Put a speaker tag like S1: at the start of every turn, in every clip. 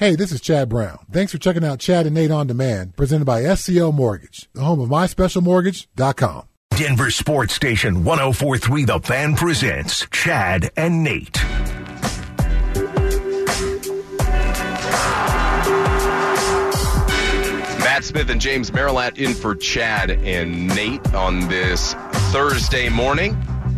S1: Hey, this is Chad Brown. Thanks for checking out Chad and Nate on Demand, presented by SCL Mortgage, the home of myspecialmortgage.com.
S2: Denver Sports Station 1043 The Fan presents Chad and Nate.
S3: Matt Smith and James Merilatt in for Chad and Nate on this Thursday morning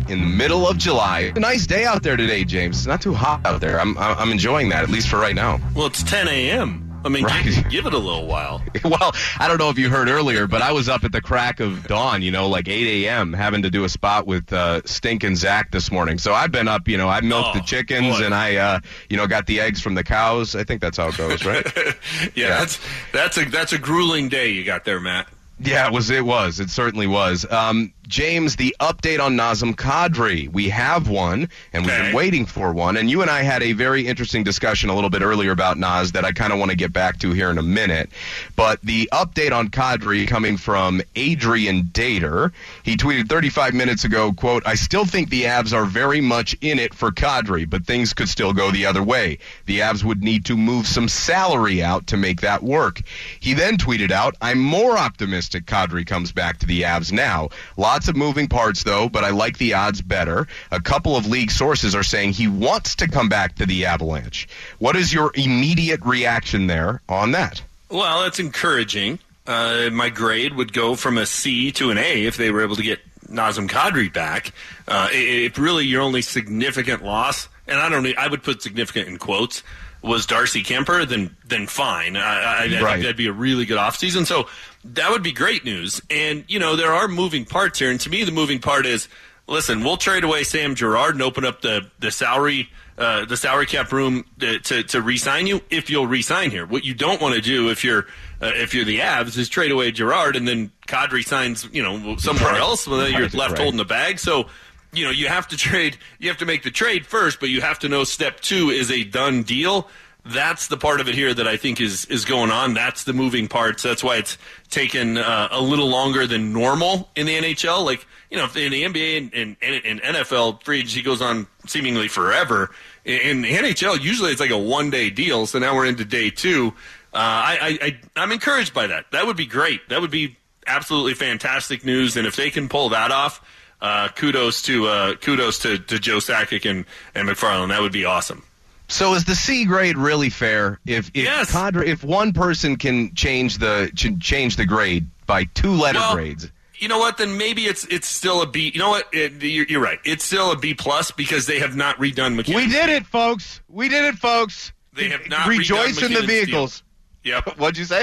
S3: in the middle of July. A nice day out there today, James. It's not too hot out there. I'm, I'm enjoying that, at least for right now.
S4: Well, it's 10 a.m. I mean,
S3: Right.
S4: give, give it a little while.
S3: Well, I don't know if you heard earlier, but I was up at the crack of dawn, you know, like 8 a.m., having to do a spot with uh, Stink and Zach this morning. So I've been up, you know, I milked
S4: Oh,
S3: the chickens
S4: boy.
S3: and I, uh, you know, got the eggs from the cows. I think that's how it goes, right?
S4: Yeah,
S3: Yeah.
S4: that's that's a that's a grueling day you got there, Matt.
S3: Yeah, it was. It was. It certainly was. Um, James, the update on Nazem Kadri. We have one, and we've been waiting for one. And you and I had a very interesting discussion a little bit earlier about Nas that I kind of want to get back to here in a minute. But the update on Kadri coming from Adrian Dater. He tweeted 35 minutes ago, quote, I still think the Avs are very much in it for Kadri, but things could still go the other way. The Avs would need to move some salary out to make that work. He then tweeted out, I'm more optimistic Kadri comes back to the Avs now. Lots of moving parts, though, but I like the odds better. A couple of league sources are saying he wants to come back to the Avalanche. What is your immediate reaction there on that?
S4: Well, that's encouraging. Uh, my grade would go from a C to an A if they were able to get Nazem Kadri back. Uh, really your only significant loss, and I don't, I would put significant in quotes, was Darcy Kuemper, then then fine. I, I, I
S3: Right.
S4: think that'd be a really good offseason. So that would be great news. And you know there are moving parts here, and to me the moving part is, listen, we'll trade away Sam Girard and open up the the salary. Uh, the salary cap room to, to, to re-sign you if you'll re-sign here. What you don't want to do if you're uh, if you're the Avs is trade away Girard and then Kadri signs you know somewhere
S3: Right.
S4: else. Well, then you're
S3: Right,
S4: left
S3: right.
S4: holding the bag. So you know you have to trade. You have to make the trade first, but you have to know step two is a done deal. That's the part of it here that I think is is going on. That's the moving parts. That's why it's taken uh, a little longer than normal in the NHL. Like you know, in the NBA and, and, and NFL, free agency goes on seemingly forever. In, in the NHL, usually it's like a one day deal. So now we're into day two. Uh, I, I, I I'm encouraged by that. That would be great. That would be absolutely fantastic news. And if they can pull that off, uh, kudos to uh, kudos to, to Joe Sakic and and MacFarland. That would be awesome.
S3: So is the C grade really fair? If if
S4: Yes.
S3: If one person can change the ch- change the grade by two letter
S4: Well,
S3: grades,
S4: You know what? Then maybe it's it's still a B. You know what? It, you're, you're right. It's still a B plus because they have not redone MacKinnon.
S3: we did it, folks. We did it, folks.
S4: They have not
S3: rejoice
S4: redone
S3: in the vehicles.
S4: Yep.
S3: What'd you say?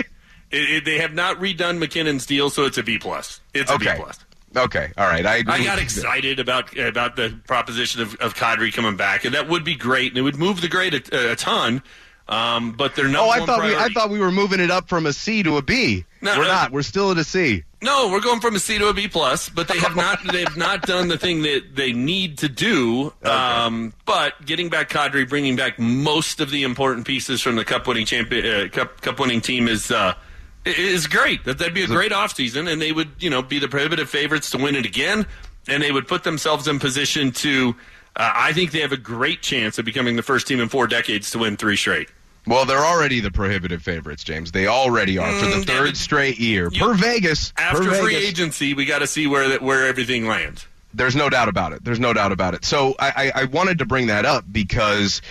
S4: It, it, they have not redone MacKinnon's deal, so it's a B plus. It's a B plus.
S3: Okay, all right. I.
S4: I got excited about about the proposition of, of Kadri coming back, and that would be great, and it would move the grade a, a ton. Um, but they're not.
S3: Oh, I thought we I thought we were moving it up from a C to a B.
S4: No,
S3: we're
S4: no.
S3: not. We're still at a C.
S4: No, we're going from a C to a B plus, but they have not they have not done the thing that they need to do. Um, but getting back Kadri, bringing back most of the important pieces from the cup winning champion uh, cup cup winning team is uh, is great. That that'd be a great offseason, and they would you know be the prohibitive favorites to win it again, and they would put themselves in position to. Uh, I think they have a great chance of becoming the first team in four decades to win three straight.
S3: Well, they're already the prohibitive favorites, James. They already are for the
S4: Mm,
S3: third straight year
S4: you-
S3: per Vegas.
S4: After
S3: per
S4: free
S3: Vegas.
S4: agency, we got to see where that where everything lands.
S3: There's no doubt about it. There's no doubt about it. So I, I, I wanted to bring that up because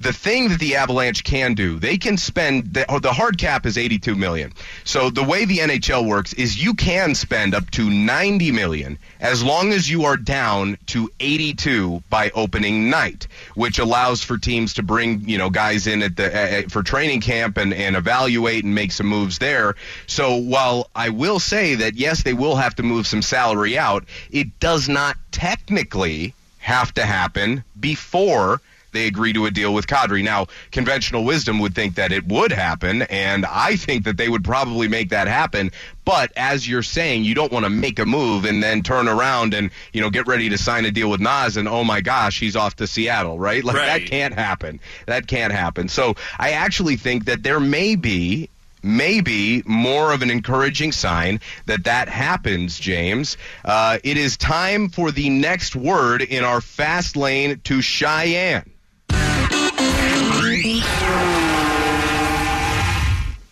S3: the thing that the Avalanche can do, they can spend the, the hard cap is 82 million. So the way the NHL works is you can spend up to 90 million as long as you are down to 82 by opening night, which allows for teams to bring you know guys in at the for training camp and, and evaluate and make some moves there. So while I will say that yes, they will have to move some salary out, it does not technically have to happen before they agree to a deal with Kadri. Now, conventional wisdom would think that it would happen, and I think that they would probably make that happen. But as you're saying, you don't want to make a move and then turn around and you know get ready to sign a deal with Nas, and oh my gosh, he's off to Seattle, right? Like that can't happen. That can't happen. So I actually think that there may be maybe more of an encouraging sign that that happens, James. Uh, it is time for the next word in our fast lane to Cheyenne.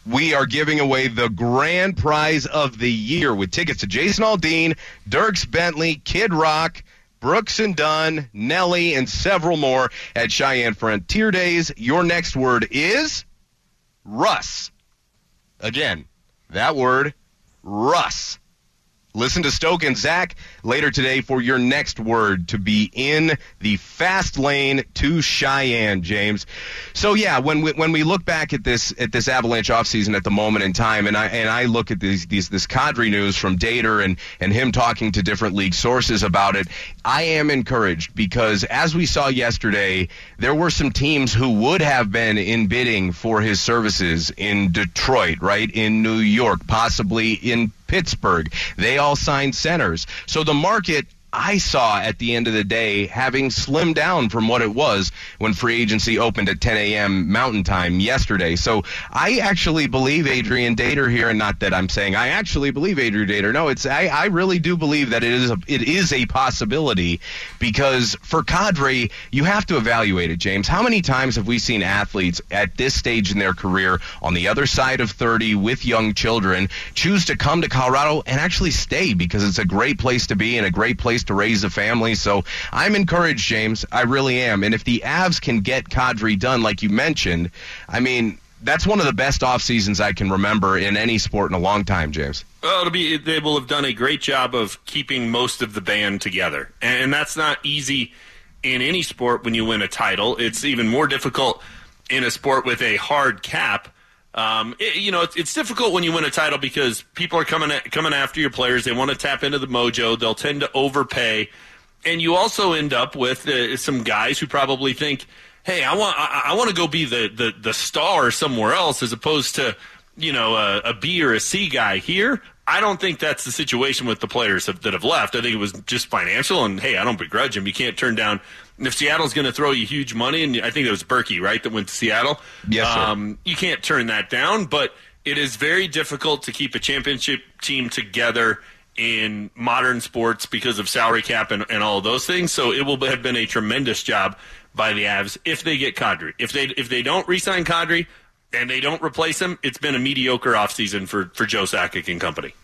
S3: We are giving away the grand prize of the year with tickets to Jason Aldean, Dierks Bentley, Kid Rock, Brooks and Dunn, Nelly, and several more at Cheyenne Frontier Days. Your next word is Russ. Again, that word, Russ. Listen to Stoke and Zach later today for your next word to be in the fast lane to Cheyenne, James. So yeah, when we when we look back at this at this Avalanche offseason at the moment in time, and I and I look at these these this Kadri news from Dater and and him talking to different league sources about it, I am encouraged because as we saw yesterday, there were some teams who would have been in bidding for his services in Detroit, right, in New York, possibly in Pittsburgh. They all signed centers. So the market I saw at the end of the day having slimmed down from what it was when free agency opened at 10 a.m. Mountain Time yesterday. So I actually believe Adrian Dater here, and not that I'm saying I actually believe Adrian Dater. No, it's I, I really do believe that it is a, it is a possibility because for Kadri you have to evaluate it, James. How many times have we seen athletes at this stage in their career on the other side of 30 with young children choose to come to Colorado and actually stay because it's a great place to be and a great place to raise a family. So I'm encouraged, James. I really am. And if the Avs can get Kadri done, like you mentioned, I mean, that's one of the best off seasons I can remember in any sport in a long time, James.
S4: Well, it'll be they will have done a great job of keeping most of the band together, and that's not easy in any sport when you win a title. It's even more difficult in a sport with a hard cap. Um, it, you know, it's, it's, difficult when you win a title because people are coming at, coming after your players. They want to tap into the mojo. They'll tend to overpay, and you also end up with uh, some guys who probably think, "Hey, I want I, I want to go be the, the the star somewhere else," as opposed to you know a, a B or a C guy here. I don't think that's the situation with the players that have left. I think it was just financial, and hey, I don't begrudge him. You can't turn down if Seattle's going to throw you huge money, and I think it was Berkey, right, that went to Seattle.
S3: Yes, sir. Um,
S4: you can't turn that down, but it is very difficult to keep a championship team together in modern sports because of salary cap and, and all those things. So it will have been a tremendous job by the Avs if they get Kadri. If they if they don't re-sign Kadri and they don't replace him, it's been a mediocre offseason for for Joe Sakic and company.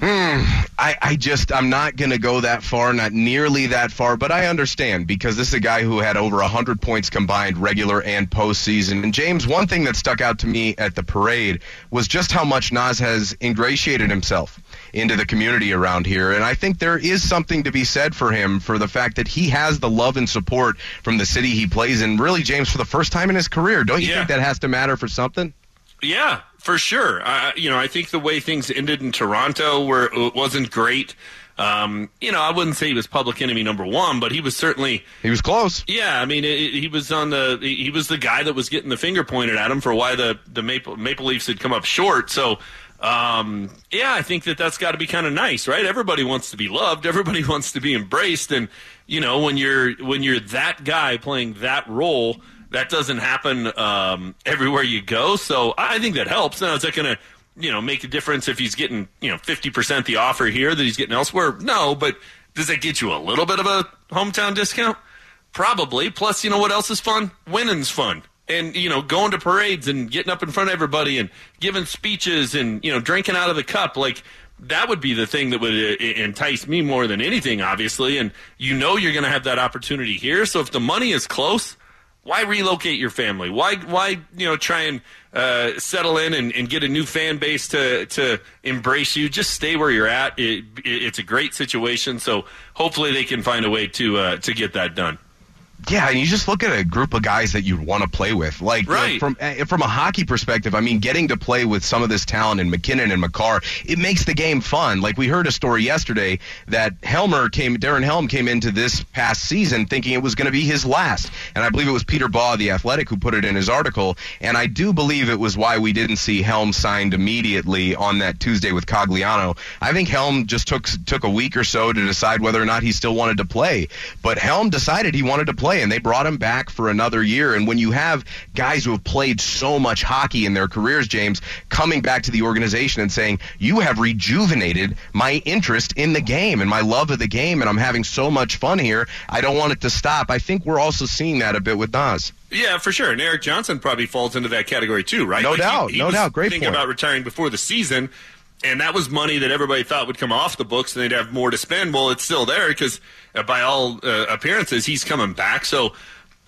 S3: Hmm. I, I just I'm not going to go that far, not nearly that far, but I understand because this is a guy who had over 100 points combined, regular and postseason. And James, one thing that stuck out to me at the parade was just how much Nas has ingratiated himself into the community around here. And I think there is something to be said for him for the fact that he has the love and support from the city he plays in. Really, James, for the first time in his career, don't you yeah. think that has to matter for something?
S4: Yeah, for sure. I, you know, I think the way things ended in Toronto, where it wasn't great. Um, you know, I wouldn't say he was public enemy number one, but he was certainly
S3: he was close.
S4: Yeah, I mean, it, he was on the he was the guy that was getting the finger pointed at him for why the the Maple Maple Leafs had come up short. So. Um, yeah, I think that that's got to be kind of nice, right? Everybody wants to be loved. Everybody wants to be embraced. And, you know, when you're, when you're that guy playing that role, that doesn't happen um, everywhere you go. So I think that helps. Now, is that going to you know make a difference if he's getting you know fifty percent the offer here that he's getting elsewhere? No, but does that get you a little bit of a hometown discount? Probably. Plus, you know what else is fun? Winning's fun. And you know, going to parades and getting up in front of everybody and giving speeches and you know drinking out of the cup, like that would be the thing that would uh, entice me more than anything, obviously. And you know, you're going to have that opportunity here. So if the money is close, why relocate your family? Why why you know try and uh, settle in and, and, get a new fan base to to embrace you? Just stay where you're at. It, it, it's a great situation. So hopefully they can find a way to uh, to get that done.
S3: Yeah, and you just look at a group of guys that you'd want to play with. Like,
S4: right.
S3: like from eh, from a hockey perspective, I mean, getting to play with some of this talent in MacKinnon and Makar, it makes the game fun. Like we heard a story yesterday that Helmer came, Darren Helm came into this past season thinking it was going to be his last, and I believe it was Peter Baugh, the Athletic, who put it in his article. And I do believe it was why we didn't see Helm signed immediately on that Tuesday with Cogliano. I think Helm just took took a week or so to decide whether or not he still wanted to play, but Helm decided he wanted to play play, and they brought him back for another year. And when you have guys who have played so much hockey in their careers, James, coming back to the organization and saying, "You have rejuvenated my interest in the game and my love of the game, and I'm having so much fun here. I don't want it to stop." I think we're also seeing that a bit with Nas.
S4: Yeah, for sure. And Erik Johnson probably falls into that category too, right?
S3: No
S4: Like,
S3: doubt,
S4: He, he
S3: no doubt. Great
S4: thinking
S3: point.
S4: about retiring before the season, and that was money that everybody thought would come off the books, and they'd have more to spend. Well, it's still there because, uh, by all uh, appearances, he's coming back. So,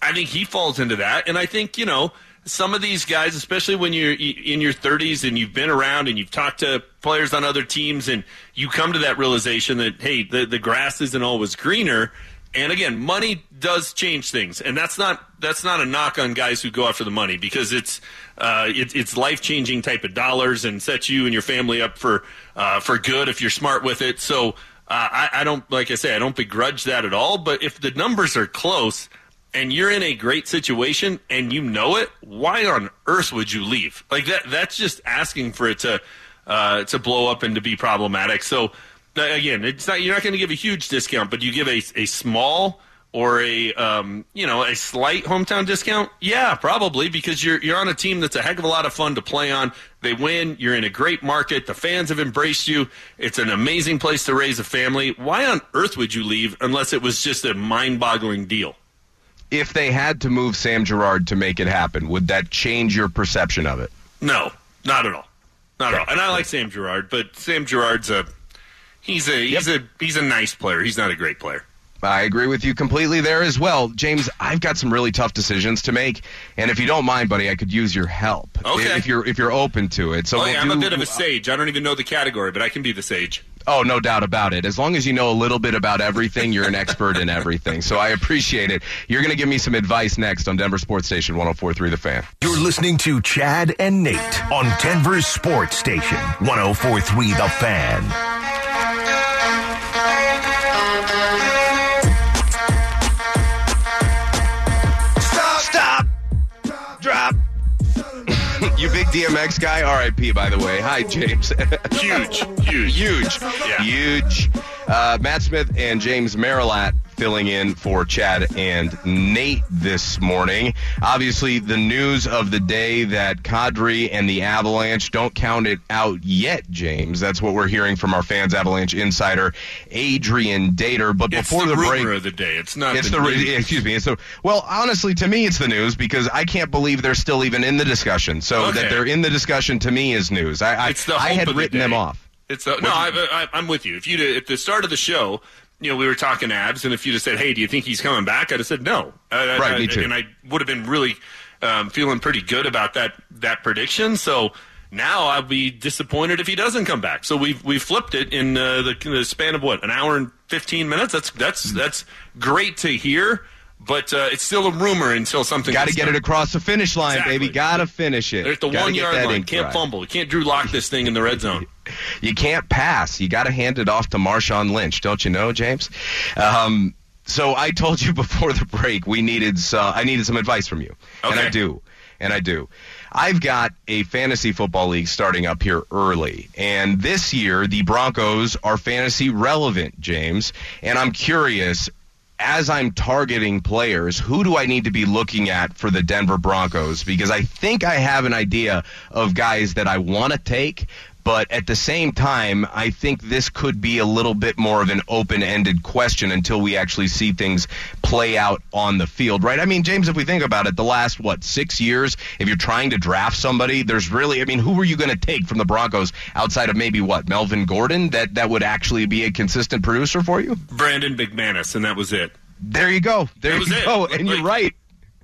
S4: I think he falls into that, and I think you know some of these guys, especially when you're in your 30s and you've been around and you've talked to players on other teams, and you come to that realization that hey, the the grass isn't always greener. And again, money does change things, and that's not that's not a knock on guys who go after the money because it's uh, it, it's life changing type of dollars and sets you and your family up for uh, for good if you're smart with it. So uh, I, I don't like I say I don't begrudge that at all. But if the numbers are close and you're in a great situation and you know it, why on earth would you leave? Like that that's just asking for it to uh, to blow up and to be problematic. So again, it's not you're not going to give a huge discount, but you give a a small or a um, you know a slight hometown discount. Yeah, probably because you're you're on a team that's a heck of a lot of fun to play on. They win. You're in a great market. The fans have embraced you. It's an amazing place to raise a family. Why on earth would you leave unless it was just a mind-boggling deal?
S3: If they had to move Sam Girard to make it happen, would that change your perception of it?
S4: No, not at all. Not at all. And I like Sam Girard, but Sam Girard's a he's a he's a he's a nice player. He's not a great player.
S3: I agree with you completely there as well. James, I've got some really tough decisions to make, and if you don't mind, buddy, I could use your help.
S4: Okay.
S3: If you're if you're open to it. So
S4: Oh
S3: we'll
S4: yeah, I'm a bit of a uh, sage. I don't even know the category, but I can be the sage.
S3: Oh, no doubt about it. As long as you know a little bit about everything, you're an expert in everything. So I appreciate it. You're going to give me some advice next on Denver Sports Station 1043 The Fan.
S2: You're listening to Chad and Nate on Denver Sports Station 1043 The Fan.
S3: DMX guy? RIP, by the way. Hi, James.
S4: Huge, huge,
S3: Huge.
S4: Yeah.
S3: Huge. Uh, Matt Smith and James Merilatt filling in for Chad and Nate this morning. Obviously, the news of the day that Kadri and the Avalanche don't count it out yet, James. That's what we're hearing from our fans, Avalanche insider Adrian Dater. But
S4: It's
S3: before
S4: the,
S3: the, break,
S4: of the day. It's not.
S3: it's
S4: the,
S3: the, excuse me. It's the well, honestly, to me, it's the news because I can't believe they're still even in the discussion. So
S4: Okay.
S3: that they're in the discussion to me is news. I I, I had
S4: of the
S3: written them off.
S4: It's the, no, I, I, I'm with you. If you at the start of the show, you know, we were talking abs, and if you'd have said, "Hey, do you think he's coming back?" I'd have said no. I-
S3: Right,
S4: I-
S3: me too.
S4: And I would have been really um, feeling pretty good about that that prediction. So now I'll be disappointed if he doesn't come back. So we've we flipped it in uh, the, the span of what an hour and 15 minutes. That's that's that's great to hear. But uh, it's still a rumor until something.
S3: Got to get
S4: done.
S3: it across the finish line,
S4: Exactly.
S3: baby. Got to finish it.
S4: There's the
S3: Gotta
S4: one yard line. Can't
S3: dry.
S4: fumble. Can't Drew lock this thing in the red zone.
S3: You can't pass. You got to hand it off to Marshawn Lynch, don't you know, James? Um, so I told you before the break we needed. Uh, I needed some advice from you, and I do, and I do. I've got a fantasy football league starting up here early, and this year the Broncos are fantasy relevant, James. And I'm curious, as I'm targeting players, who do I need to be looking at for the Denver Broncos? Because I think I have an idea of guys that I want to take, but at the same time, I think this could be a little bit more of an open ended question until we actually see things play out on the field, right? I mean, James, if we think about it, the last, what, six years, if you're trying to draft somebody, there's really, I mean, who are you going to take from the Broncos outside of maybe what, Melvin Gordon, that, that would actually be a consistent producer for you?
S4: Brandon McManus, and that was it.
S3: There you go. There you
S4: it.
S3: go.
S4: Like-
S3: And you're right.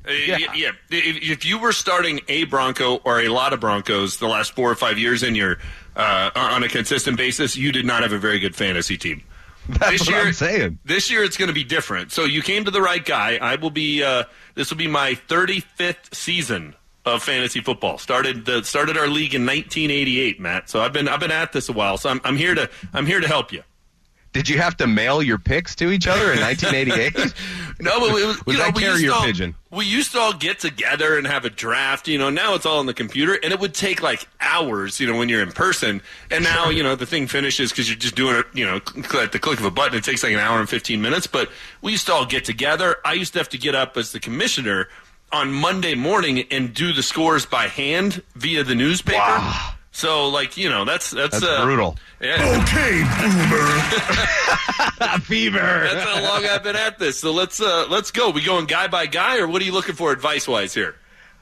S4: Uh, yeah. yeah. If, if you were starting a Bronco or a lot of Broncos the last four or five years in your uh, on a consistent basis, you did not have a very good fantasy team.
S3: That's
S4: this
S3: what
S4: year,
S3: I'm saying.
S4: This year it's going to be different. So you came to the right guy. I will be. Uh, this will be my 35th season of fantasy football. Started the started our league in 1988, Matt. So I've been I've been at this a while. So I'm, I'm here to I'm here to help you.
S3: Did you have to mail your picks to each other in 1988?
S4: no, but it was,
S3: was
S4: you know,
S3: that
S4: we
S3: carrier
S4: to all-
S3: pigeon?
S4: We used to all get together and have a draft. You know, now it's all on the computer, and it would take like hours. You know, when you're in person, and now you know the thing finishes because you're just doing it. You know, at the click of a button, it takes like an hour and 15 minutes. But we used to all get together. I used to have to get up as the commissioner on Monday morning and do the scores by hand via the newspaper.
S3: Wow.
S4: So, like, you know, that's that's,
S3: That's
S4: uh,
S3: brutal.
S4: Yeah.
S5: Okay, boomer.
S3: Fever.
S4: That's how long I've been at this. So let's uh, let's go. We going guy by guy, or what are you looking for advice wise here?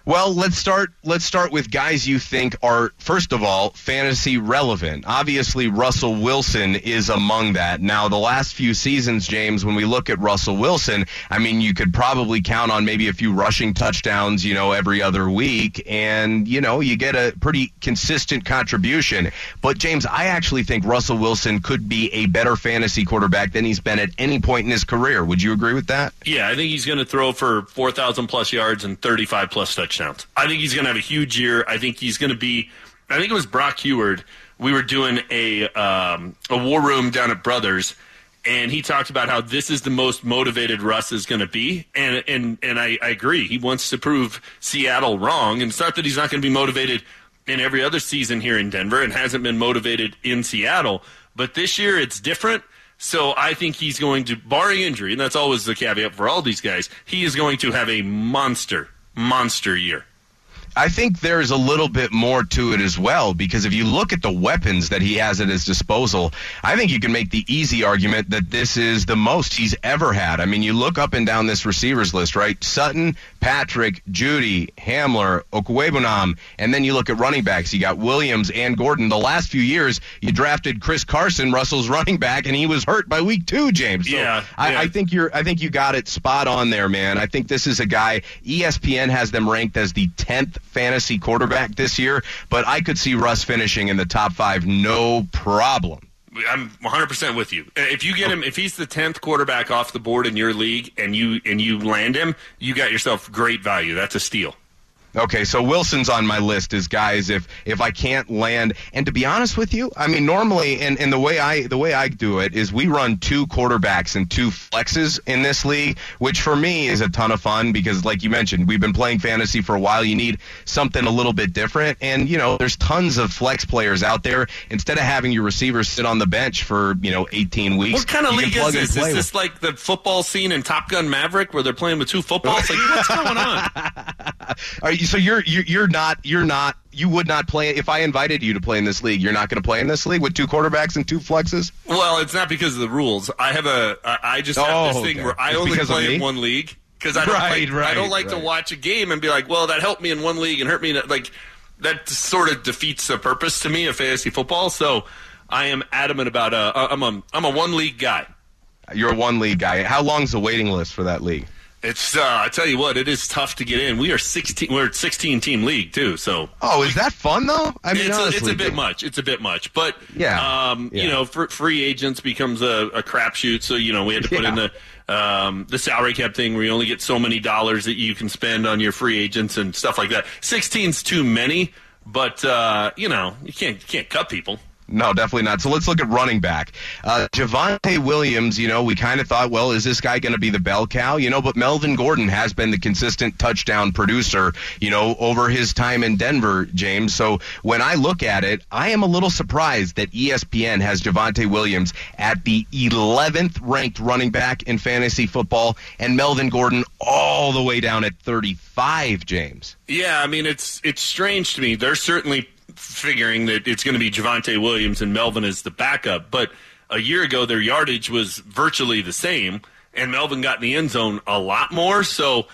S3: Well, let's start. Let's start with guys you think are first of all fantasy relevant. Obviously, Russell Wilson is among that. Now, the last few seasons, James, when we look at Russell Wilson, I mean, you could probably count on maybe a few rushing touchdowns, you know, every other week, and you know, you get a pretty consistent contribution. But James, I actually think Russell Wilson could be a better fantasy quarterback than he's been at any point in his career. Would you agree with that?
S4: Yeah, I think he's going to throw for four thousand plus yards and thirty five plus touchdowns. I think he's going to have a huge year. I think he's going to be. I think it was Brock Huard. We were doing a um, a war room down at Brothers. And he talked about how this is the most motivated Russ is going to be, and and and I, I agree. He wants to prove Seattle wrong, and it's not that he's not going to be motivated in every other season here in Denver and hasn't been motivated in Seattle. But this year it's different. So I think he's going to, barring injury, and that's always the caveat for all these guys, he is going to have a monster, monster year.
S3: I think there's a little bit more to it as well because if you look at the weapons that he has at his disposal, I think you can make the easy argument that this is the most he's ever had. I mean, you look up and down this receivers list, right? Sutton, Patrick, Jeudy, Hamler, Okwuegbunam, and then you look at running backs. You got Williams and Gordon. The last few years, you drafted Chris Carson, Russell's running back, and he was hurt by week two, James. So
S4: Yeah,
S3: I,
S4: yeah.
S3: I think you're. I think you got it spot on there, man. I think this is a guy. ESPN has them ranked as the tenth fantasy quarterback this year, but I could see Russ finishing in the top five, no problem.
S4: I'm 100% with you. Uh, if you get him, if he's the 10th quarterback off the board in your league and you and you land him, you got yourself great value. That's a steal.
S3: Okay, so Wilson's on my list as guys if if I can't land and to be honest with you, I mean normally and, and the way I the way I do it is we run two quarterbacks and two flexes in this league, which for me is a ton of fun because like you mentioned, we've been playing fantasy for a while. You need something a little bit different and you know, there's tons of flex players out there. Instead of having your receivers sit on the bench for, you know, 18 weeks.
S4: What kind of league is this? Is
S3: with-
S4: this like the football scene in Top Gun Maverick where they're playing with two footballs? Like, what's going on?
S3: Are you, so you're, you're you're not you're not you would not play if I invited you to play in this league. You're not going to play in this league with two quarterbacks and two flexes.
S4: Well, it's not because of the rules. I have a I just have
S3: Oh,
S4: this thing
S3: okay.
S4: where I
S3: It's
S4: only play in one league because I don't
S3: Right,
S4: like, I don't
S3: right,
S4: like to watch a game and be like, well, that helped me in one league and hurt me in like that sort of defeats the purpose to me of fantasy football. So I am adamant about uh, I'm a I'm a one league guy.
S3: You're a one league guy. How long's the waiting list for that league?
S4: It's uh, I tell you what, it is tough to get in. We are 16 we're 16 team league too, so
S3: Oh, is that fun though? I mean,
S4: it's, a, it's a bit much. It's a bit much, but
S3: Yeah,
S4: um,
S3: yeah.
S4: you know, free agents becomes a, a crapshoot. So you know, we had to put in the um, the salary cap thing where you only get so many dollars that you can spend on your free agents and stuff like that. 16's too many, but uh, you know, you can't you can't cut people.
S3: No, definitely not. So let's look at running back. Uh, Javonte Williams, you know, we kind of thought, well, is this guy going to be the bell cow? You know, but Melvin Gordon has been the consistent touchdown producer, you know, over his time in Denver, James. So when I look at it, I am a little surprised that ESPN has Javonte Williams at the 11th ranked running back in fantasy football and Melvin Gordon all the way down at 35, James.
S4: Yeah, I mean it's it's strange to me. They're certainly figuring that it's going to be Javonte Williams and Melvin as the backup, but a year ago their yardage was virtually the same, and Melvin got in the end zone a lot more. So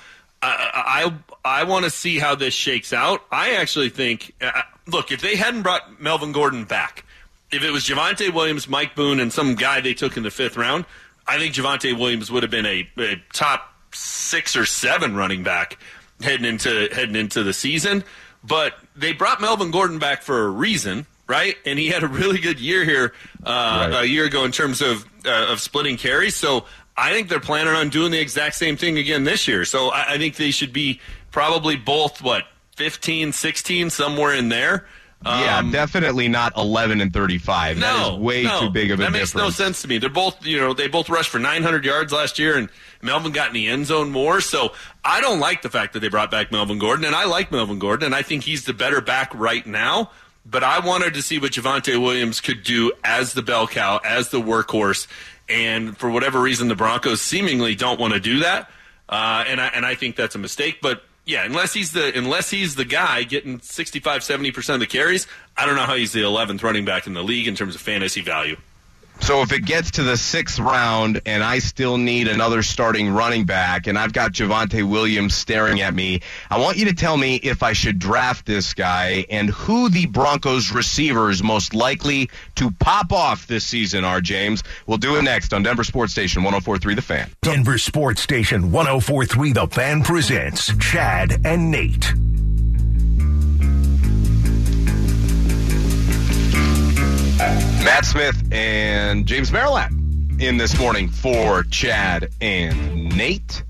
S4: I I, I want to see how this shakes out. I actually think, uh, look, if they hadn't brought Melvin Gordon back, if it was Javonte Williams, Mike Boone, and some guy they took in the fifth round, I think Javonte Williams would have been a, a top six or seven running back heading into heading into the season. But they brought Melvin Gordon back for a reason, right? And he had a really good year here uh,
S3: Right.
S4: a year ago in terms of uh, of splitting carries. So I think they're planning on doing the exact same thing again this year. So I, I think they should be probably both what 15, 16, somewhere in there.
S3: yeah,
S4: Um,
S3: definitely not 11 and 35. that
S4: no,
S3: is way
S4: no.
S3: too big of a difference.
S4: that
S3: difference.
S4: makes no sense to me. They're both, you know, they both rushed for 900 yards last year, and Melvin got in the end zone more. So I don't like the fact that they brought back Melvin Gordon, and I like Melvin Gordon, and I think he's the better back right now. But I wanted to see what Javonte Williams could do as the bell cow, as the workhorse, and for whatever reason, the Broncos seemingly don't want to do that, uh, and I and I think that's a mistake. But yeah, unless he's the unless he's the guy getting 65 70% of the carries, I don't know how he's the 11th running back in the league in terms of fantasy value.
S3: So if it gets to the sixth round and I still need another starting running back and I've got Javonte Williams staring at me, I want you to tell me if I should draft this guy and who the Broncos receivers most likely to pop off this season are, James. We'll do it next on Denver Sports Station 1043 The Fan.
S2: Denver Sports Station 1043 The Fan presents Chad and Nate.
S3: Matt Smith and James Merilatt in this morning for Chad and Nate.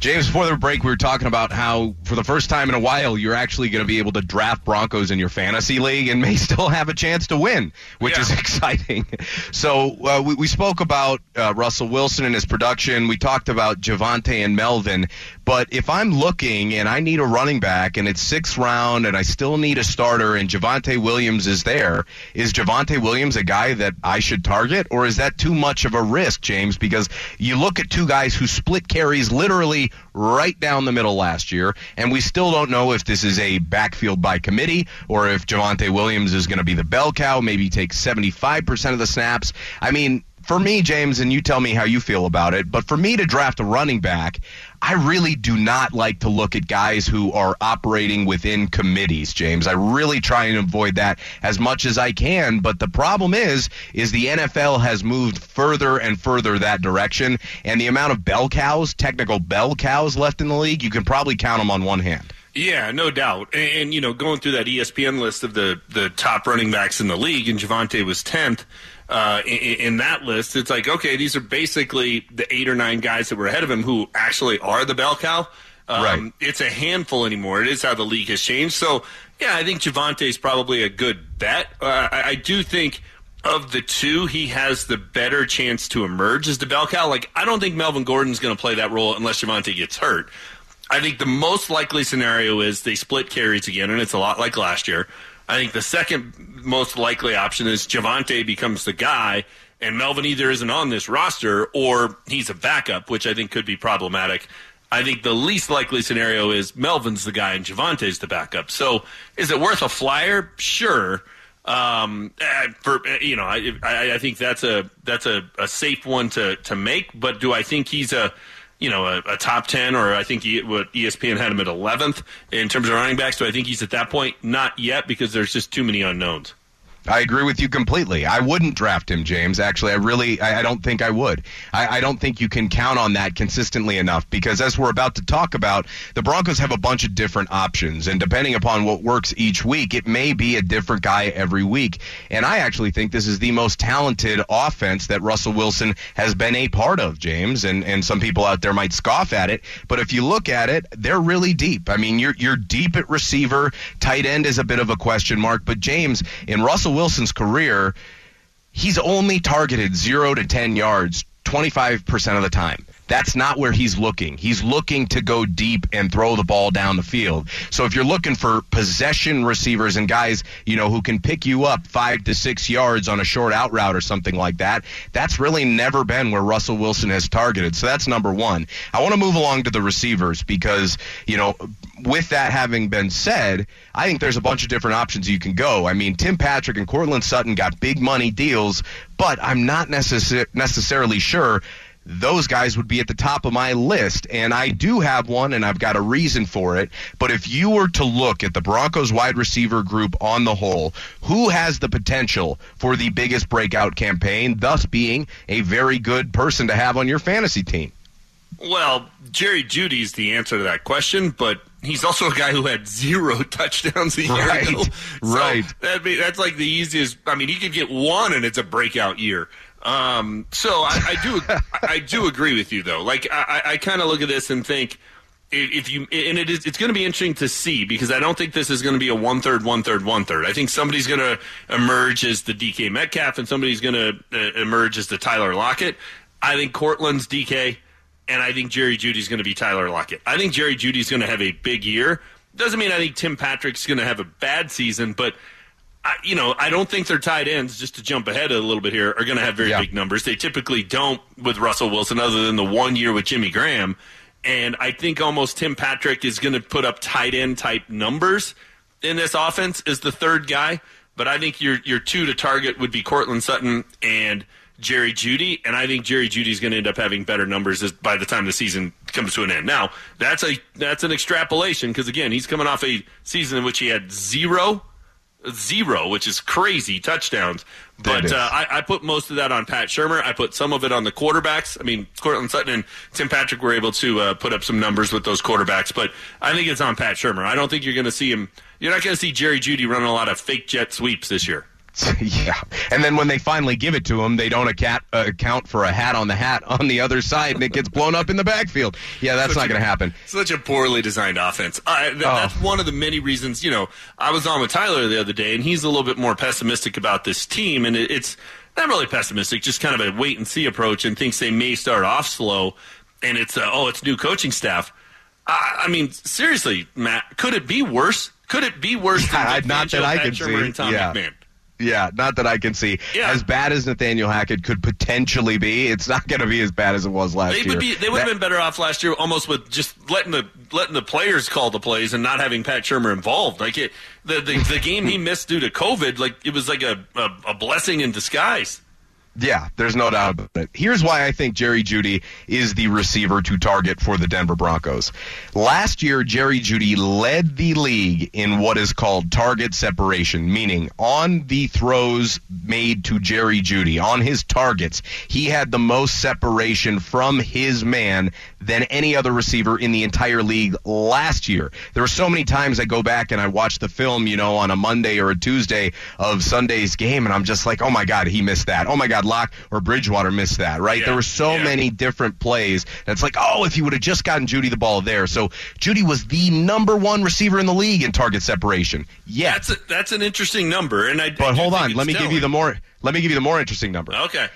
S3: James, before the break, we were talking about how, for the first time in a while, you're actually going to be able to draft Broncos in your fantasy league and may still have a chance to win, which
S4: Yeah.
S3: is exciting. So uh, we, we spoke about uh, Russell Wilson and his production. We talked about Javonte and Melvin. But if I'm looking and I need a running back and it's sixth round and I still need a starter and Javonte Williams is there, is Javonte Williams a guy that I should target or is that too much of a risk, James? Because you look at two guys who split carries literally right down the middle last year, and we still don't know if this is a backfield by committee or if Javonte Williams is going to be the bell cow, maybe take 75% of the snaps. I mean, for me, James, and you tell me how you feel about it, but for me to draft a running back, I really do not like to look at guys who are operating within committees, James. I really try and avoid that as much as I can, but the problem is is the NFL has moved further and further that direction, and the amount of bell cows, technical bell cows left in the league, you can probably count them on one hand.
S4: Yeah, no doubt. And, and, you know, going through that ESPN list of the the top running backs in the league, and Javonte was tenth uh, in, in that list. It's like, okay, these are basically the eight or nine guys that were ahead of him who actually are the bell cow. Um,
S3: Right.
S4: It's a handful anymore. It is how the league has changed. So, yeah, I think Javonte is probably a good bet. Uh, I, I do think of the two, he has the better chance to emerge as the bell cow. Like, I don't think Melvin Gordon's going to play that role unless Javonte gets hurt. I think the most likely scenario is they split carries again, and it's a lot like last year. I think the second most likely option is Javonte becomes the guy, and Melvin either isn't on this roster or he's a backup, which I think could be problematic. I think the least likely scenario is Melvin's the guy and Javonte's the backup. So is it worth a flyer? Sure. Um, eh, for eh, you know, I, I, I think that's a that's a, a safe one to to make. But do I think he's a you know a, a top ten or I think he, what ESPN had him at eleventh in terms of running backs? Do I think he's at that point? Not yet because there's just too many unknowns.
S3: I agree with you completely. I wouldn't draft him, James. Actually, I really, I, I don't think I would. I, I don't think you can count on that consistently enough because, as we're about to talk about, the Broncos have a bunch of different options, and depending upon what works each week, it may be a different guy every week. And I actually think this is the most talented offense that Russell Wilson has been a part of, James. And and some people out there might scoff at it, but if you look at it, they're really deep. I mean, you're you're deep at receiver. Tight end is a bit of a question mark, but James in Russell Wilson's career, he's only targeted zero to 10 yards 25% of the time. That's not where he's looking. He's looking to go deep and throw the ball down the field. So if you're looking for possession receivers and guys, you know, who can pick you up five to six yards on a short out route or something like that, that's really never been where Russell Wilson has targeted. So that's number one. I want to move along to the receivers because, you know, with that having been said, I think there's a bunch of different options you can go. I mean, Tim Patrick and Courtland Sutton got big money deals, but I'm not necessar- necessarily sure those guys would be at the top of my list. And I do have one, and I've got a reason for it. But if you were to look at the Broncos wide receiver group on the whole, who has the potential for the biggest breakout campaign, thus being a very good person to have on your fantasy team?
S4: Well, Jerry Jeudy's the answer to that question, but he's also a guy who had zero touchdowns a year
S3: Right,
S4: ago. So
S3: right.
S4: That'd be, that's like the easiest. I mean, he could get one, and it's a breakout year. Um, so I, I do, I do agree with you though. Like I, I kind of look at this and think, if you and it is it's going to be interesting to see because I don't think this is going to be a one third one third one third. I think somebody's going to emerge as the DK Metcalf and somebody's going to uh, emerge as the Tyler Lockett. I think Courtland's DK and I think Jerry Jeudy's going to be Tyler Lockett. I think Jerry Jeudy's going to have a big year. Doesn't mean I think Tim Patrick's going to have a bad season, but I, you know, I don't think their tight ends, just to jump ahead a little bit here, are going to have very yeah. big numbers. They typically don't with Russell Wilson, other than the one year with Jimmy Graham. And I think almost Tim Patrick is going to put up tight end type numbers in this offense as the third guy. But I think your your two to target would be Courtland Sutton and Jerry Jeudy, and I think Jerry Jeudy is going to end up having better numbers by the time the season comes to an end. Now that's a that's an extrapolation because again he's coming off a season in which he had zero zero, which is crazy touchdowns. But uh, I, I, put most of that on Pat Shurmur. I put some of it on the quarterbacks. I mean, Courtland Sutton and Tim Patrick were able to uh, put up some numbers with those quarterbacks, but I think it's on Pat Shurmur. I don't think you're going to see him. You're not going to see Jerry Jeudy running a lot of fake jet sweeps this year.
S3: yeah, and then when they finally give it to him, they don't account, uh, account for a hat on the hat on the other side, and it gets blown up in the backfield. Yeah, that's such not going to happen.
S4: Such a poorly designed offense. th- oh. That's one of the many reasons. You know, I was on with Tyler the other day, and he's a little bit more pessimistic about this team, and it, it's not really pessimistic, just kind of a wait and see approach, and thinks they may start off slow, and it's uh, oh, it's new coaching staff. I, I mean, seriously, Matt, could it be worse? Could it be worse yeah, than not that I can see. And Tom yeah. McMahon?
S3: Yeah, not that I can see. Yeah. As bad as Nathaniel Hackett could potentially be, it's not going to be as bad as it was last
S4: they
S3: year.
S4: Would be, they would have been better off last year, almost with just letting the letting the players call the plays and not having Pat Shurmur involved. Like it, the, the the game he missed due to COVID, like it was like a, a, a blessing in disguise.
S3: Yeah, there's no doubt about it. Here's why I think Jerry Jeudy is the receiver to target for the Denver Broncos. Last year, Jerry Jeudy led the league in what is called target separation, meaning on the throws made to Jerry Jeudy, on his targets, he had the most separation from his man than any other receiver in the entire league last year. There were so many times I go back and I watch the film, you know, on a Monday or a Tuesday of Sunday's game, and I'm just like, oh my God, he missed that. Oh my God, Lock or Bridgewater missed that, right? Yeah. There were so yeah. many different plays It's like, oh, if he would have just gotten Jeudy the ball there. So Jeudy was the number one receiver in the league in target separation. Yeah,
S4: that's a, that's an interesting number, and I.
S3: But hold on, let me telling. give you the more. Let me give you the more interesting number.
S4: Okay.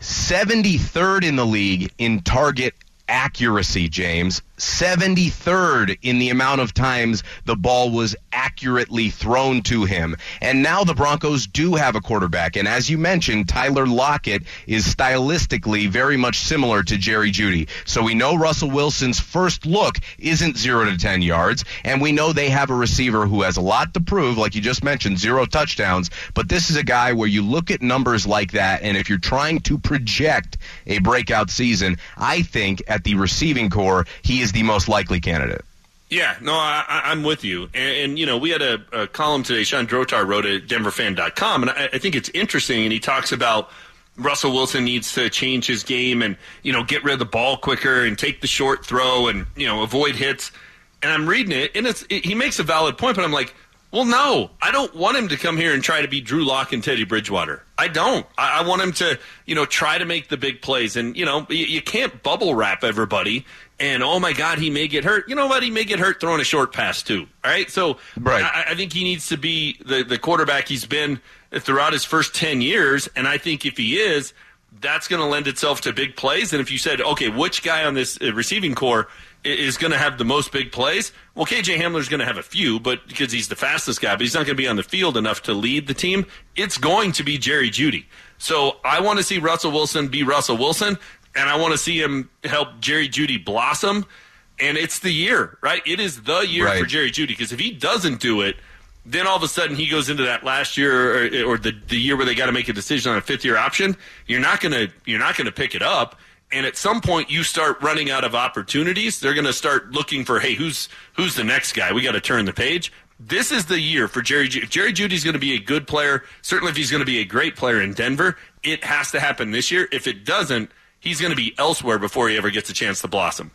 S3: 73rd in the league in target accuracy, James. 73rd in the amount of times the ball was accurately thrown to him. And now the Broncos do have a quarterback. And as you mentioned, Tyler Lockett is stylistically very much similar to Jerry Jeudy. So we know Russell Wilson's first look isn't 0 to 10 yards. And we know they have a receiver who has a lot to prove, like you just mentioned, zero touchdowns. But this is a guy where you look at numbers like that, and if you're trying to project a breakout season, I think at the receiving core, he is the most likely candidate.
S4: Yeah, no, I, am with you. And, and, you know, we had a, a, column today. Sean Drotar wrote at DenverFan.com, and I, I think it's interesting. And he talks about Russell Wilson needs to change his game and you know get rid of the ball quicker and take the short throw and you know avoid hits. And I'm reading it, and it's it, he makes a valid point, but I'm like, well, no, I don't want him to come here and try to be Drew Lock and Teddy Bridgewater. I don't. I, I want him to, you know, try to make the big plays. And, you know, you, you, can't bubble wrap everybody. And, oh, my God, he may get hurt. You know what? He may get hurt throwing a short pass, too. All right. So right. I, I think he needs to be the, the quarterback he's been throughout his first 10 years. And I think if he is, that's going to lend itself to big plays. And if you said, okay, which guy on this uh, receiving core is going to have the most big plays. Well, KJ Hamler's going to have a few, but because he's the fastest guy, but he's not going to be on the field enough to lead the team. It's going to be Jerry Jeudy. So I want to see Russell Wilson be Russell Wilson, and I want to see him help Jerry Jeudy blossom. And it's the year, right? It is the year right. for Jerry Jeudy because if he doesn't do it, then all of a sudden he goes into that last year or, or the, the year where they got to make a decision on a fifth year option. You're not gonna you're not gonna pick it up and at some point you start running out of opportunities they're going to start looking for hey who's who's the next guy we got to turn the page this is the year for jerry Jeudy. if jerry Jeudy's going to be a good player certainly if he's going to be a great player in denver it has to happen this year if it doesn't he's going to be elsewhere before he ever gets a chance to blossom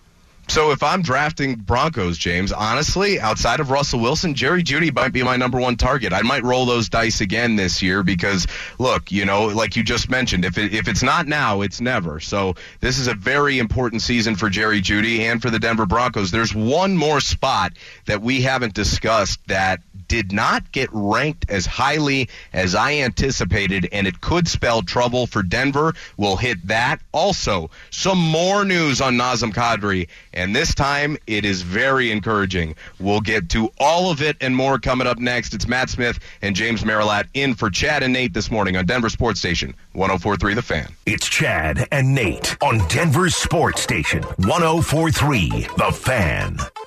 S3: So if I'm drafting Broncos, James, honestly, outside of Russell Wilson, Jerry Jeudy might be my number one target. I might roll those dice again this year because, look, you know, like you just mentioned, if it, if it's not now, it's never. So this is a very important season for Jerry Jeudy and for the Denver Broncos. There's one more spot that we haven't discussed that did not get ranked as highly as I anticipated, and it could spell trouble for Denver. We'll hit that. Also, some more news on Nazem Kadri and this time it is very encouraging. We'll get to all of it and more coming up next. It's Matt Smith and James Merilatt in for Chad and Nate this morning on Denver Sports Station 1043 The Fan.
S2: It's Chad and Nate on Denver Sports Station 1043 The Fan.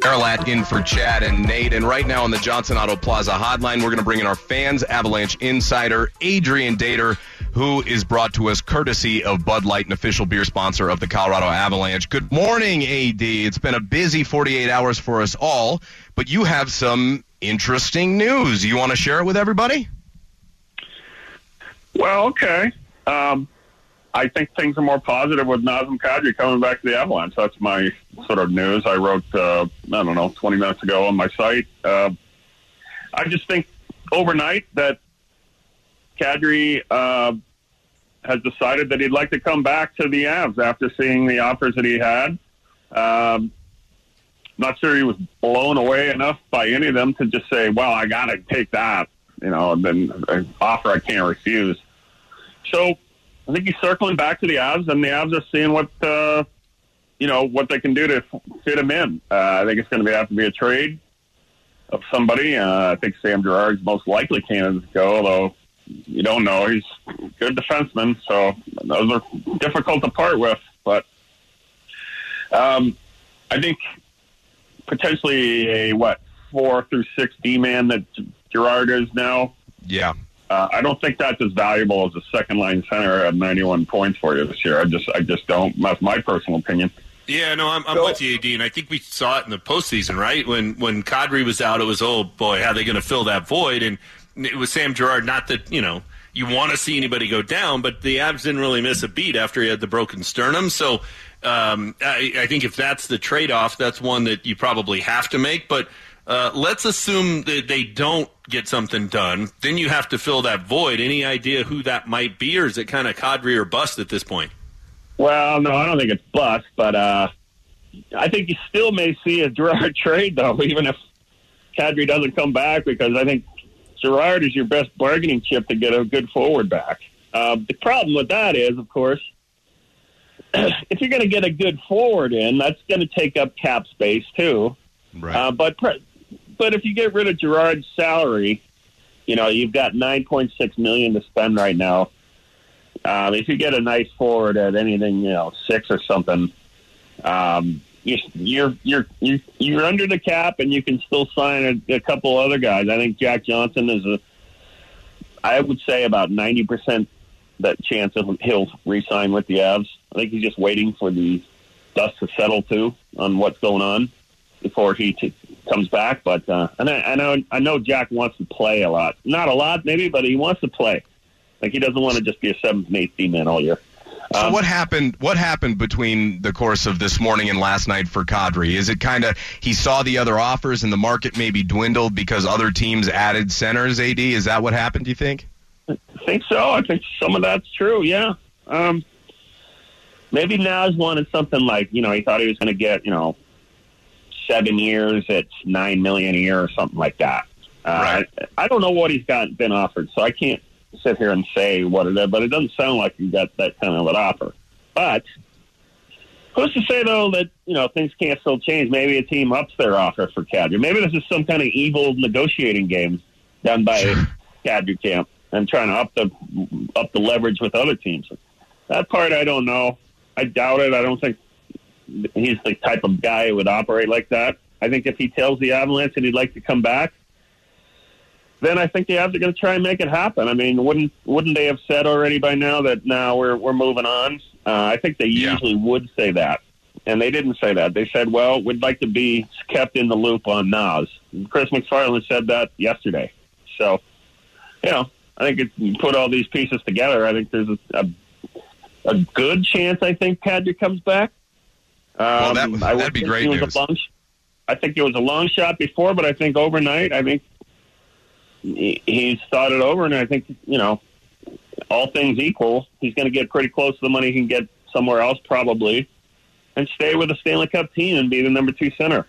S3: Merilatt in for Chad and Nate. And right now on the Johnson Auto Plaza hotline, we're going to bring in our fans Avalanche insider, Adrian Dater who is brought to us courtesy of Bud Light, an official beer sponsor of the Colorado Avalanche. Good morning, AD. It's been a busy 48 hours for us all, but you have some interesting news. You want to share it with everybody?
S5: Well, okay. Um, I think things are more positive with Nazem Kadri coming back to the Avalanche. That's my sort of news. I wrote, uh, I don't know, 20 minutes ago on my site. Uh, I just think overnight that Kadri uh, has decided that he'd like to come back to the Avs after seeing the offers that he had. Um, not sure he was blown away enough by any of them to just say, "Well, I got to take that," you know, and then an offer I can't refuse. So I think he's circling back to the Avs, and the Avs are seeing what uh, you know what they can do to fit him in. Uh, I think it's going to have to be a trade of somebody. Uh, I think Sam Girard's most likely candidate to go, although you don't know. He's a good defenseman, so those are difficult to part with. But um, I think potentially a what four through six D man that Girard is now.
S3: Yeah.
S5: Uh, I don't think that's as valuable as a second line center at 91 points for you this year. I just, I just don't. That's my personal opinion.
S4: Yeah, no, I'm, I'm so, with you, AD, and I think we saw it in the postseason, right? When when Kadri was out, it was oh boy, how are they going to fill that void? And it was Sam Girard. Not that you know you want to see anybody go down, but the Avs didn't really miss a beat after he had the broken sternum. So um, I, I, think if that's the trade off, that's one that you probably have to make. But uh, let's assume that they don't get something done. Then you have to fill that void. Any idea who that might be, or is it kind of Kadri or bust at this point?
S5: Well, no, I don't think it's bust, but uh, I think you still may see a Girard trade, though, even if Kadri doesn't come back, because I think Girard is your best bargaining chip to get a good forward back. Uh, the problem with that is, of course, if you're going to get a good forward in, that's going to take up cap space too.
S3: Right.
S5: Uh, but but if you get rid of Girard's salary, you know you've got 9.6 million to spend right now. Um, if you get a nice forward at anything, you know, six or something, um, you're you're you're you're under the cap, and you can still sign a, a couple other guys. I think Jack Johnson is a. I would say about ninety percent that chance of he'll re-sign with the Avs. I think he's just waiting for the dust to settle too on what's going on before he t- comes back. But uh, and I, I know I know Jack wants to play a lot, not a lot maybe, but he wants to play. Like he doesn't want to just be a seventh and eighth D man all year.
S3: So um, what happened? What happened between the course of this morning and last night for Kadri? Is it kind of he saw the other offers and the market maybe dwindled because other teams added centers? Ad, is that what happened? Do you think?
S5: I think so. I think some of that's true. Yeah. Um, maybe Nas wanted something like you know he thought he was going to get you know seven years at nine million a year or something like that. Uh, right. I, I don't know what he's got been offered, so I can't sit here and say what it is, but it doesn't sound like you got that kind of an offer. But who's to say though that you know things can't still change? Maybe a team ups their offer for Kadri. Maybe this is some kind of evil negotiating game done by Kadri camp and trying to up the up the leverage with other teams. That part I don't know. I doubt it. I don't think he's the type of guy who would operate like that. I think if he tells the Avalanche that he'd like to come back, then I think the Avs are going to try and make it happen. I mean, wouldn't wouldn't they have said already by now that now we're we're moving on? Uh, I think they yeah. usually would say that, and they didn't say that. They said, "Well, we'd like to be kept in the loop on Nas." Chris MacFarland said that yesterday. So, you know, I think it, you put all these pieces together. I think there's a, a a good chance. I think Kadri comes back. Um,
S3: Well, that-
S5: I would
S3: that'd be great news.
S5: Long, I think it was a long shot before, but I think overnight, I think he- he's thought it over, and I think you know, all things equal, he's going to get pretty close to the money he can get somewhere else, probably, and stay with the Stanley Cup team and be the number two center.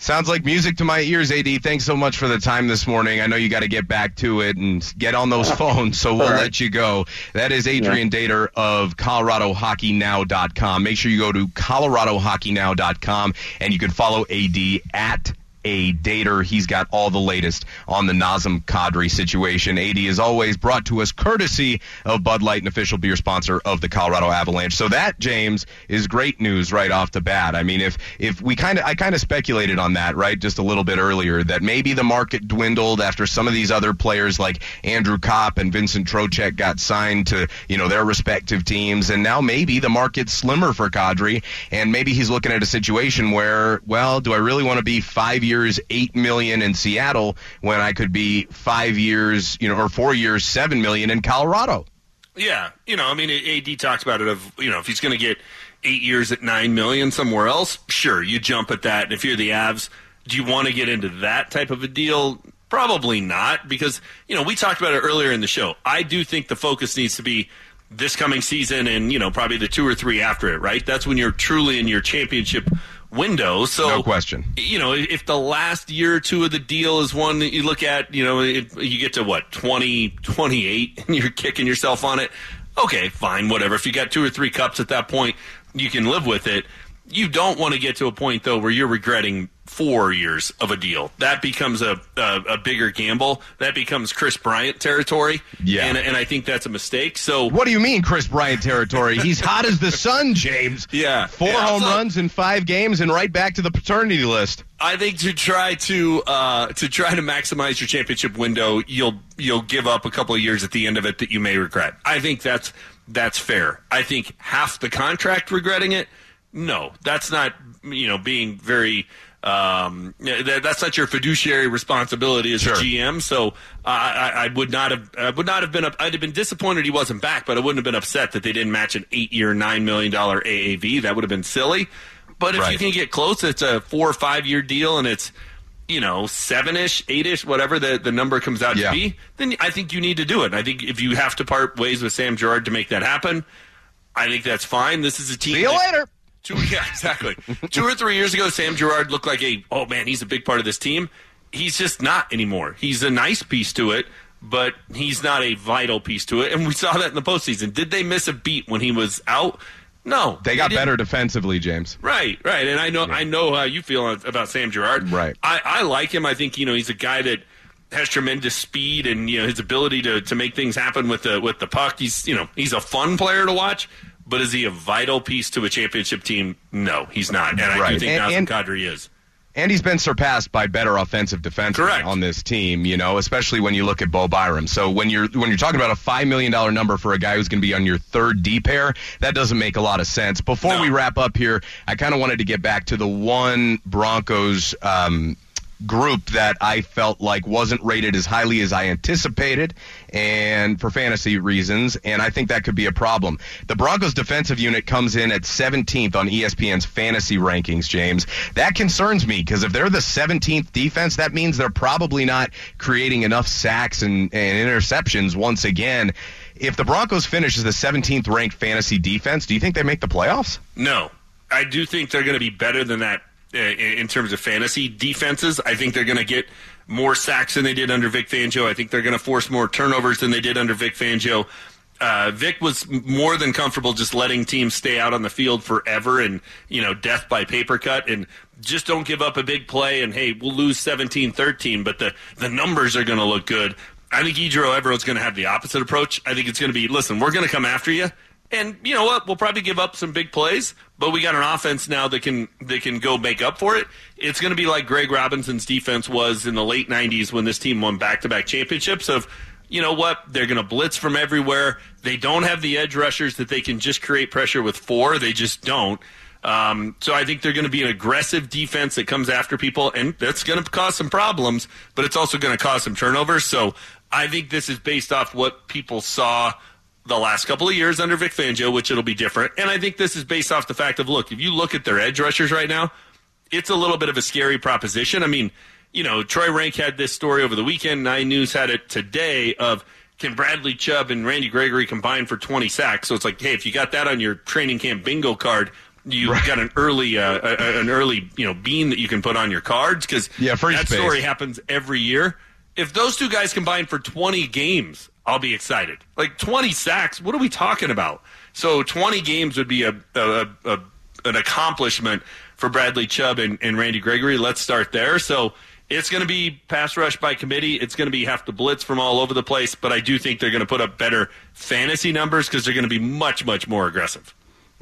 S3: Sounds like music to my ears, AD. Thanks so much for the time this morning. I know you got to get back to it and get on those phones, so we'll
S5: right.
S3: let you go. That is Adrian Dater of ColoradoHockeyNow.com. Make sure you go to ColoradoHockeyNow.com and you can follow AD at a dater. He's got all the latest on the Nazem Kadri situation. AD is always brought to us courtesy of Bud Light, an official beer sponsor of the Colorado Avalanche. So that, James, is great news right off the bat. I mean, if if we kind of I kind of speculated on that, right, just a little bit earlier, that maybe the market dwindled after some of these other players like Andrew Copp and Vincent Trocheck got signed to you know their respective teams, and now maybe the market's slimmer for Kadri, and maybe he's looking at a situation where, well, do I really want to be five years, eight million in Seattle when I could be five years, you know, or four years, seven million in Colorado?
S4: Yeah, you know, I mean, AD talks about it of you know if he's going to get eight years at nine million somewhere else, sure, you jump at that. And if you're the Avs, do you want to get into that type of a deal? Probably not, because you know we talked about it earlier in the show. I do think the focus needs to be this coming season, and you know probably the two or three after it. Right, that's when you're truly in your championship window. So
S3: No question.
S4: you know, if the last year or two of the deal is one that you look at, you know, it, you get to what, 20, 28, and you're kicking yourself on it. Okay, fine, whatever. If you got two or three cups at that point, you can live with it. You don't want to get to a point, though, where you're regretting four years of a deal. That becomes a, a, a bigger gamble. That becomes Kris Bryant territory.
S3: Yeah.
S4: And, and I think that's a mistake. So,
S3: What do you mean, Kris Bryant territory? He's hot as the sun, James.
S4: Yeah.
S3: Four
S4: Yeah,
S3: home
S4: so-
S3: runs in five games and right back to the paternity list.
S4: I think to try to uh, to try to maximize your championship window, you'll you'll give up a couple of years at the end of it that you may regret. I think that's that's fair. I think half the contract regretting it. No, that's not you know being very. Um, that, that's not your fiduciary responsibility as
S3: Sure.
S4: a GM. So uh, I, I would not have I would not have been I'd have been disappointed he wasn't back, but I wouldn't have been upset that they didn't match an eight year nine million dollar AAV. That would have been silly. But if you can get close, it's a four or five year deal, and it's you know seven ish, eight ish, whatever the the number comes out
S3: Yeah.
S4: to be. Then I think you need to do it. I think if you have to part ways with Sam Girard to make that happen, I think that's fine. This is a team.
S3: See you
S4: that-
S3: later.
S4: Two, yeah, exactly. Two or three years ago, Sam Girard looked like a oh man, he's a big part of this team. He's just not anymore. He's a nice piece to it, but he's not a vital piece to it. And we saw that in the postseason. Did they miss a beat when he was out? No,
S3: They got
S4: didn't.
S3: better defensively, James.
S4: Right, right, and I know I know how you feel about Sam Girard.
S3: Right.
S4: I, I like him. I think you know he's a guy that has tremendous speed and you know his ability to, to make things happen with the with the puck. He's you know he's a fun player to watch, but is he a vital piece to a championship team? No, he's not. And I do
S3: Right.
S4: think
S3: And-
S4: Nazem Kadri is.
S3: And he's been surpassed by better offensive
S4: defense
S3: on this team, you know, especially when you look at Bo Byram. So when you're when you're talking about a five million dollar number for a guy who's going to be on your third D pair, that doesn't make a lot of sense. Before
S4: No.
S3: we wrap up here, I kind of wanted to get back to the one Broncos um, group that I felt like wasn't rated as highly as I anticipated, and for fantasy reasons, and I think that could be a problem. The Broncos defensive unit comes in at 17th on ESPN's fantasy rankings, James. That concerns me because if they're the 17th defense, that means they're probably not creating enough sacks and, and interceptions once again. If the Broncos finish as the 17th ranked fantasy defense, do you think they make the playoffs?
S4: No, I do think they're going to be better than that in in terms of fantasy defenses. I think they're going to get more sacks than they did under Vic Fangio. I think they're going to force more turnovers than they did under Vic Fangio. Uh, Vic was more than comfortable just letting teams stay out on the field forever and, you know, death by paper cut and just don't give up a big play and, hey, we'll lose 17-13, but the, the numbers are going to look good. I think Ejiro Evero's going to have the opposite approach. I think it's going to be, listen, we're going to come after you. And you know what? We'll probably give up some big plays, but we got an offense now that can that can go make up for it. It's going to be like Greg Robinson's defense was in the late '90s when this team won back-to-back championships. Of you know what? They're going to blitz from everywhere. They don't have the edge rushers that they can just create pressure with four. They just don't. Um, so I think they're going to be an aggressive defense that comes after people, and that's going to cause some problems. But it's also going to cause some turnovers. So I think this is based off what people saw the last couple of years under Vic Fangio, which it'll be different. And I think this is based off the fact of look, if you look at their edge rushers right now, it's a little bit of a scary proposition. I mean, you know, Troy Renck had this story over the weekend. Nine News had it today of can Bradley Chubb and Randy Gregory combine for 20 sacks? So it's like, hey, if you got that on your training camp bingo card, you right. got an early, uh, an early, you know, bean that you can put on your cards because
S3: yeah, that
S4: space. story happens every year. If those two guys combine for 20 games, I'll be excited. Like 20 sacks, what are we talking about? So 20 games would be a, a, a an accomplishment for Bradley Chubb and, and Randy Gregory. Let's start there. So it's going to be pass rush by committee. It's going to be have to blitz from all over the place, but I do think they're going to put up better fantasy numbers because they're going to be much, much more aggressive.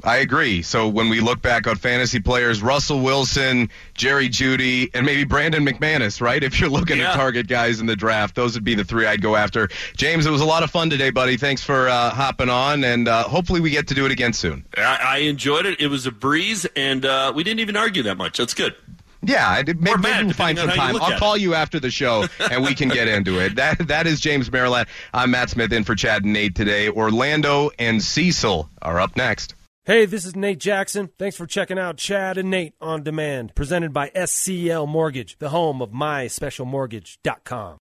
S3: I agree. So when we look back on fantasy players, Russell Wilson, Jerry Jeudy, and maybe Brandon McManus, right? If you're looking yeah. at target guys in the draft, those would be the three I'd go after. James, it was a lot of fun today, buddy. Thanks for uh, hopping on, and uh, hopefully we get to do it again soon.
S4: I, I enjoyed it. It was a breeze, and uh, we didn't even argue that much. That's good.
S3: Yeah, maybe, maybe we'll find some time. I'll call
S4: it.
S3: you after the show and we can get into it. That that is James Merilatt. I'm Matt Smith in for Chad and Nate today. Orlando and Cecil are up next.
S6: Hey, this is Nate Jackson. Thanks for checking out Chad and Nate on Demand, presented by SCL Mortgage, the home of myspecialmortgage.com.